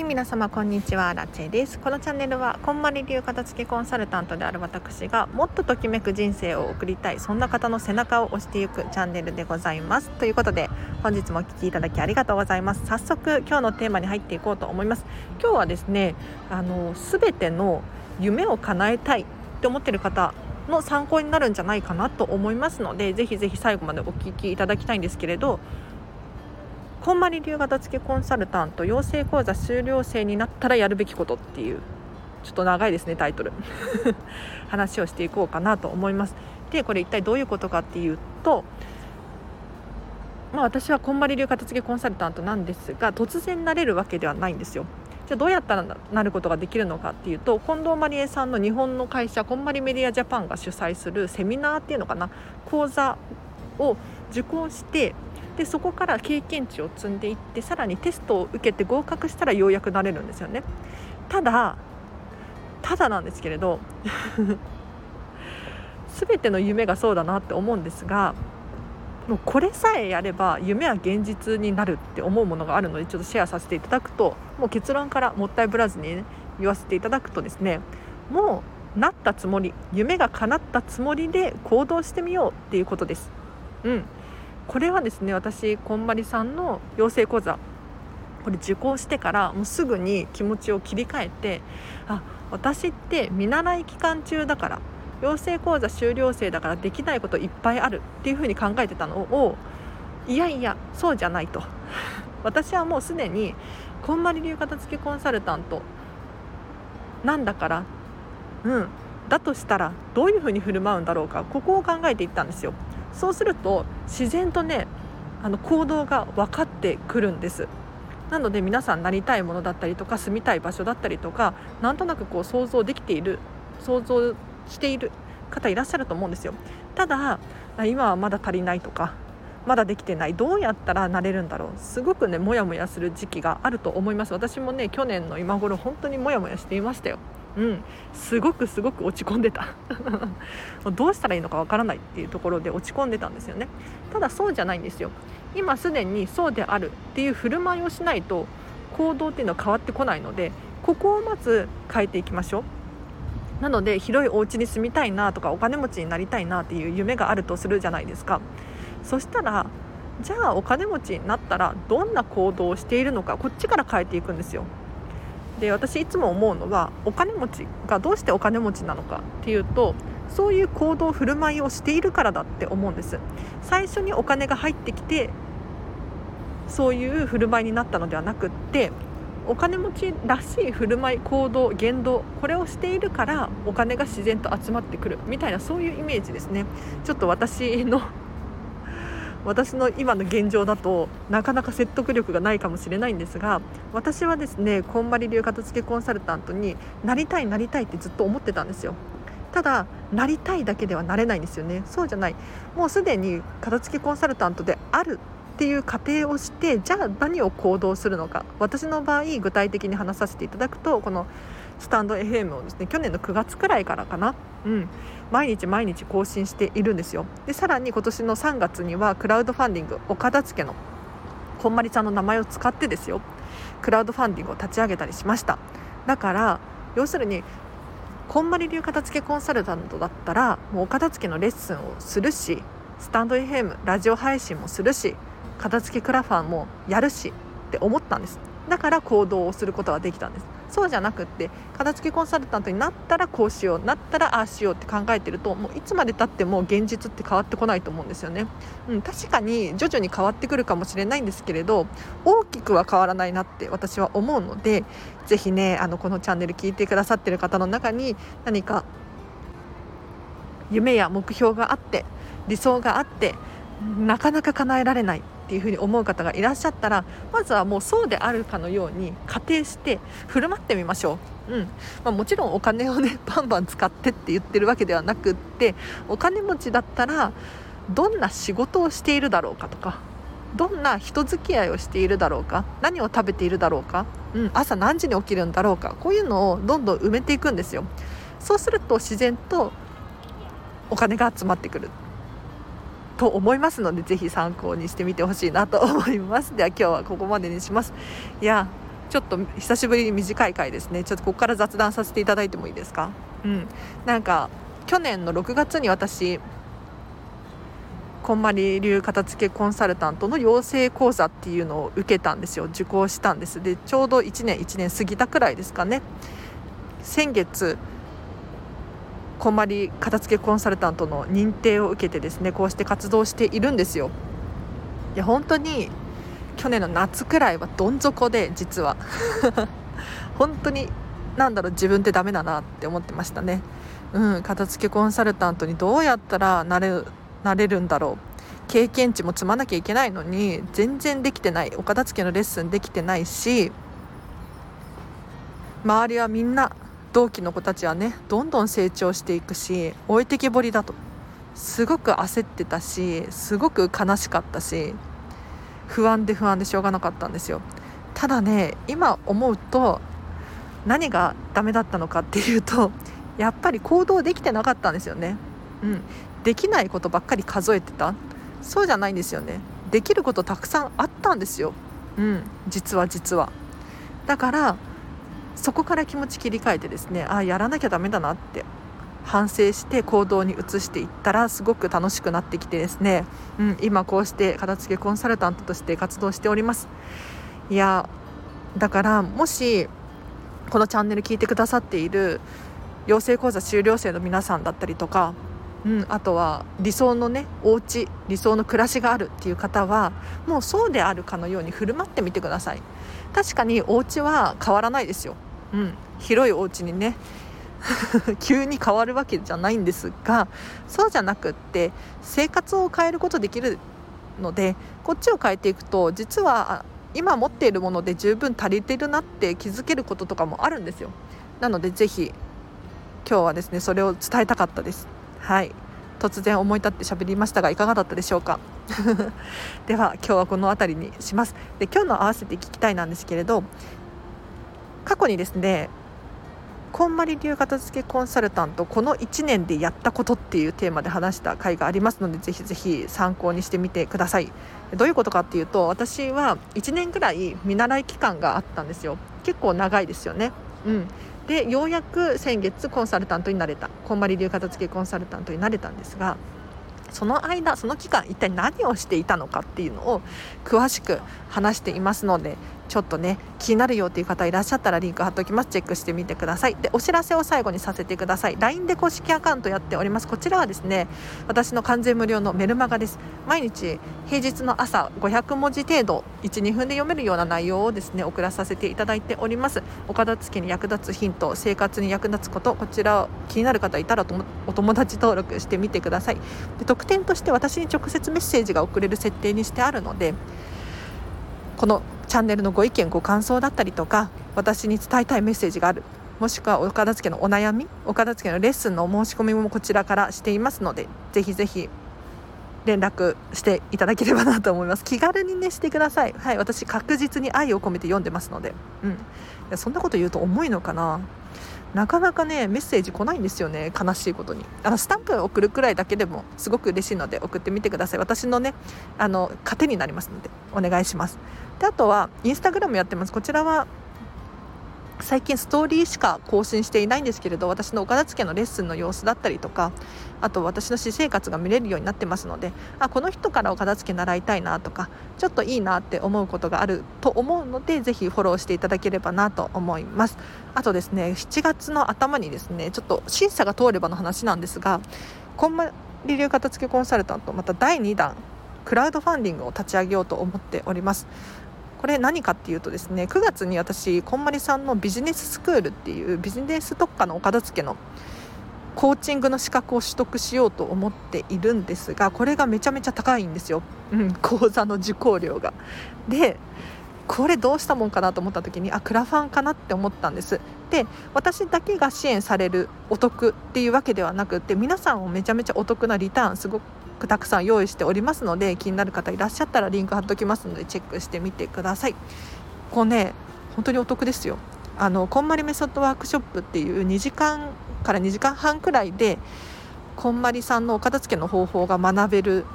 はい皆様こんにちは。ラチェです。このチャンネルはこんまり流片付けコンサルタントである私がもっとときめく人生を送りたいそんな方の背中を押していくチャンネルでございます。ということで本日もお聴きいただきありがとうございます。早速今日のテーマに入っていこうと思います。今日はですねあの全ての夢を叶えたいって思ってる方の参考になるんじゃないかなと思いますのでぜひぜひ最後までお聞きいただきたいんですけれどこんまり流型付けコンサルタント養成講座修了生になったらやるべきことっていうちょっと長いですねタイトル。話をしていこうかなと思います。でこれ一体どういうことかっていうとまあ私はこんまり流型付けコンサルタントなんですが突然なれるわけではないんですよ。じゃあどうやったらなることができるのかっていうと近藤まりえさんの日本の会社こんまりメディアジャパンが主催するセミナーっていうのかな講座を受講してでそこから経験値を積んでいってさらにテストを受けて合格したらようやくなれるんですよねただただなんですけれど 全ての夢がそうだなって思うんですがもうこれさえやれば夢は現実になるって思うものがあるのでちょっとシェアさせていただくともう結論からもったいぶらずに、ね、言わせていただくとですねもうなったつもり夢が叶ったつもりで行動してみようっていうことです。うんこれはですね私こんまりさんの養成講座これ受講してからもうすぐに気持ちを切り替えてあ私って見習い期間中だから養成講座修了生だからできないこといっぱいあるっていうふうに考えてたのをいやいやそうじゃないと。私はもうすでにこんまり流片付けコンサルタントなんだからうんだとしたらどういうふうに振る舞うんだろうかここを考えていったんですよ。そうすると自然とねあの行動が分かってくるんです。なので皆さんなりたいものだったりとか住みたい場所だったりとかなんとなくこう想像できている想像している方いらっしゃると思うんですよ。ただ今はまだ足りないとかまだできてないどうやったらなれるんだろう。すごくねモヤモヤする時期があると思います。私もね去年の今頃本当にモヤモヤしていましたよ。うん、すごくすごく落ち込んでた。どうしたらいいのかわからないっていうところで落ち込んでたんですよね。ただそうじゃないんですよ。今すでにそうであるっていう振る舞いをしないと行動っていうのは変わってこないのでここをまず変えていきましょう。なので広いお家に住みたいなとかお金持ちになりたいなっていう夢があるとするじゃないですか。そしたらじゃあお金持ちになったらどんな行動をしているのかこっちから変えていくんですよ。で私いつも思うのはお金持ちがどうしてお金持ちなのかっていうとそういう行動振る舞いをしているからだって思うんです。最初にお金が入ってきてそういう振る舞いになったのではなくってお金持ちらしい振る舞い行動言動これをしているからお金が自然と集まってくるみたいなそういうイメージですね。ちょっと私の私の今の現状だとなかなか説得力がないかもしれないんですが私はですねこんまり流片付けコンサルタントになりたいなりたいってずっと思ってたんですよ。ただなりたいだけではなれないんですよね。そうじゃない。もうすでに片付けコンサルタントであるっていう過程をしてじゃあ何を行動するのか。私の場合具体的に話させていただくとこのスタンド FM をですね去年の9月くらいからかな、うん、毎日毎日更新しているんですよ。でさらに今年の3月にはクラウドファンディングお片付けのこんまりさんの名前を使ってですよ。クラウドファンディングを立ち上げたりしました。だから要するにこんまり流片付けコンサルタントだったらもうお片付けのレッスンをするしスタンド FM ラジオ配信もするし片付けクラファンもやるしって思ったんです。だから行動をすることができたんです。そうじゃなくって片付けコンサルタントになったらこうしようなったらああしようって考えてるともういつまでたっても現実って変わってこないと思うんですよね、うん、確かに徐々に変わってくるかもしれないんですけれど大きくは変わらないなって私は思うのでぜひねあのこのチャンネル聞いてくださってる方の中に何か夢や目標があって理想があってなかなか叶えられない。っていうふうに思う方がいらっしゃったらまずはもうそうであるかのように仮定して振る舞ってみましょう、うん。まあ、もちろんお金をね バンバン使ってって言ってるわけではなくってお金持ちだったらどんな仕事をしているだろうかとかどんな人付き合いをしているだろうか何を食べているだろうか、うん、朝何時に起きるんだろうかこういうのをどんどん埋めていくんですよ。そうすると自然とお金が集まってくる。と思いますのでぜひ参考にしてみてほしいなと思います。では今日はここまでにします。いやちょっと久しぶりに短い回ですね。ちょっとここから雑談させていただいてもいいですか？うん。なんか去年の6月に私こんまり流片付けコンサルタントの養成講座っていうのを受けたんですよ。受講したんです。でちょうど1年1年過ぎたくらいですかね。先月こんまり片付けコンサルタントの認定を受けてですねこうして活動しているんですよ。いや本当に去年の夏くらいはどん底で実は。本当に何だろう自分ってダメだなって思ってましたね。うん片付けコンサルタントにどうやったらなれなれるんだろう。経験値も積まなきゃいけないのに全然できてない。お片付けのレッスンできてないし周りはみんな同期の子たちはねどんどん成長していくし置いてけぼりだと。すごく焦ってたしすごく悲しかったし不安で不安でしょうがなかったんですよ。ただね今思うと何がダメだったのかっていうとやっぱり行動できてなかったんですよね。うん。できないことばっかり数えてた。そうじゃないんですよね。できることたくさんあったんですよ。うん。実は実は。だからそこから気持ち切り替えてですねあやらなきゃダメだなって反省して行動に移していったらすごく楽しくなってきてですね、うん、今こうして片付けコンサルタントとして活動しております。いやだからもしこのチャンネル聞いてくださっている養成講座修了生の皆さんだったりとか、うん、あとは理想のねお家理想の暮らしがあるっていう方はもうそうであるかのように振る舞ってみてください。確かにお家は変わらないですよ。うん、広いお家にね 急に変わるわけじゃないんですがそうじゃなくって生活を変えることできるのでこっちを変えていくと実は今持っているもので十分足りてるなって気づけることとかもあるんですよ。なのでぜひ今日はですねそれを伝えたかったです。はい。突然思い立って喋りましたがいかがだったでしょうか？では今日はこの辺りにします。で今日の合わせて聞きたいなんですけれど過去にですねこんまり流片付けコンサルタントこの1年でやったことっていうテーマで話した回がありますのでぜひぜひ参考にしてみてください。どういうことかっていうと私は1年ぐらい見習い期間があったんですよ。結構長いですよね。うん。でようやく先月コンサルタントになれた。こんまり流片付けコンサルタントになれたんですがその間その期間一体何をしていたのかっていうのを詳しく話していますのでちょっとね気になるよっていう方いらっしゃったらリンク貼っておきます。チェックしてみてください。でお知らせを最後にさせてください。LINE で公式アカウントやっております。こちらはですね私の完全無料のメルマガです。毎日平日の朝500文字程度12分で読めるような内容をですね送らさせていただいております。お片付けに役立つヒント生活に役立つことこちら気になる方いたらお友達登録してみてください。で特典として私に直接メッセージが送れる設定にしてあるのでこのチャンネルのご意見ご感想だったりとか私に伝えたいメッセージがある。もしくはお片付けのお悩みお片付けのレッスンのお申し込みもこちらからしていますのでぜひぜひ連絡していただければなと思います。気軽にねしてください。はい私確実に愛を込めて読んでますので。うん。そんなこと言うと重いのかな？なかなかねメッセージ来ないんですよね悲しいことに。あのスタンプ送るくらいだけでもすごく嬉しいので送ってみてください。私のねあの糧になりますのでお願いします。であとはインスタグラムやってます。こちらは最近ストーリーしか更新していないんですけれど私のお片付けのレッスンの様子だったりとかあと私の私生活が見れるようになってますのであこの人からお片付け習いたいなとかちょっといいなって思うことがあると思うのでぜひフォローしていただければなと思います。あとですね7月の頭にですねちょっと審査が通ればの話なんですがこんまり流片付けコンサルタントまた第2弾クラウドファンディングを立ち上げようと思っております。これ何かっていうとですね9月に私こんまりさんのビジネススクールっていうビジネス特化のお片付けのコーチングの資格を取得しようと思っているんですがこれがめちゃめちゃ高いんですよ、うん、講座の受講料が。でこれどうしたもんかなと思った時にあクラファンかなって思ったんですで私だけが支援されるお得っていうわけではなくて皆さんもめちゃめちゃお得なリターンすごたくさん用意しておりますので気になる方いらっしゃったらリンク貼っておきますのでチェックしてみてください。こうね本当にお得ですよ。あのこんまりメソッドワークショップっていう2時間から2時間半くらいでこんまりさんのお片付けの方法が学べる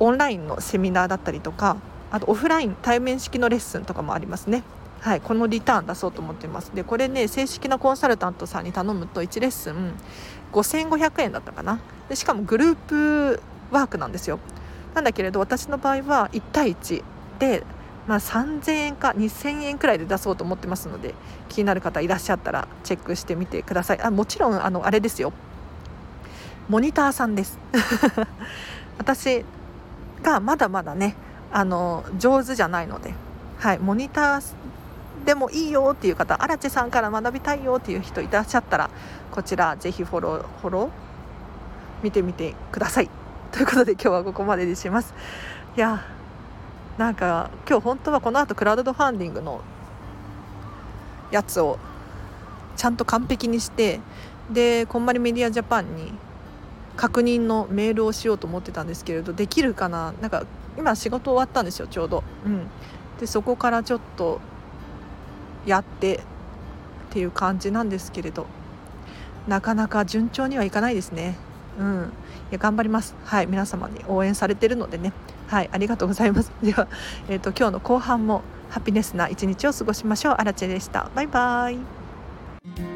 オンラインのセミナーだったりとかあとオフライン対面式のレッスンとかもありますね。はい、このリターン出そうと思ってます。でこれね正式なコンサルタントさんに頼むと1レッスン5500円だったかな。でしかもグループワークなんですよ。なんだけれど私の場合は1対1で、まあ、3000円か2000円くらいで出そうと思ってますので気になる方いらっしゃったらチェックしてみてください。あもちろんあのあれですよ。モニターさんです。私がまだまだねあの上手じゃないので、はい、モニターでもいいよっていう方荒地さんから学びたいよっていう人いらっしゃったらこちらぜひフォローフォロー見てみてください。ということで今日はここまでにします。いやなんか今日本当はこの後クラウドファンディングのやつをちゃんと完璧にしてでこんまりメディアジャパンに確認のメールをしようと思ってたんですけれどできるかな？なんか今仕事終わったんですよちょうど、うん、でそこからちょっとやってっていう感じなんですけれど。なかなか順調にはいかないですね。うん。いや頑張ります。はい。皆様に応援されてるのでね。はい。ありがとうございます。では、えーと、今日の後半もハピネスな一日を過ごしましょう。アラチェでした。バイバイ。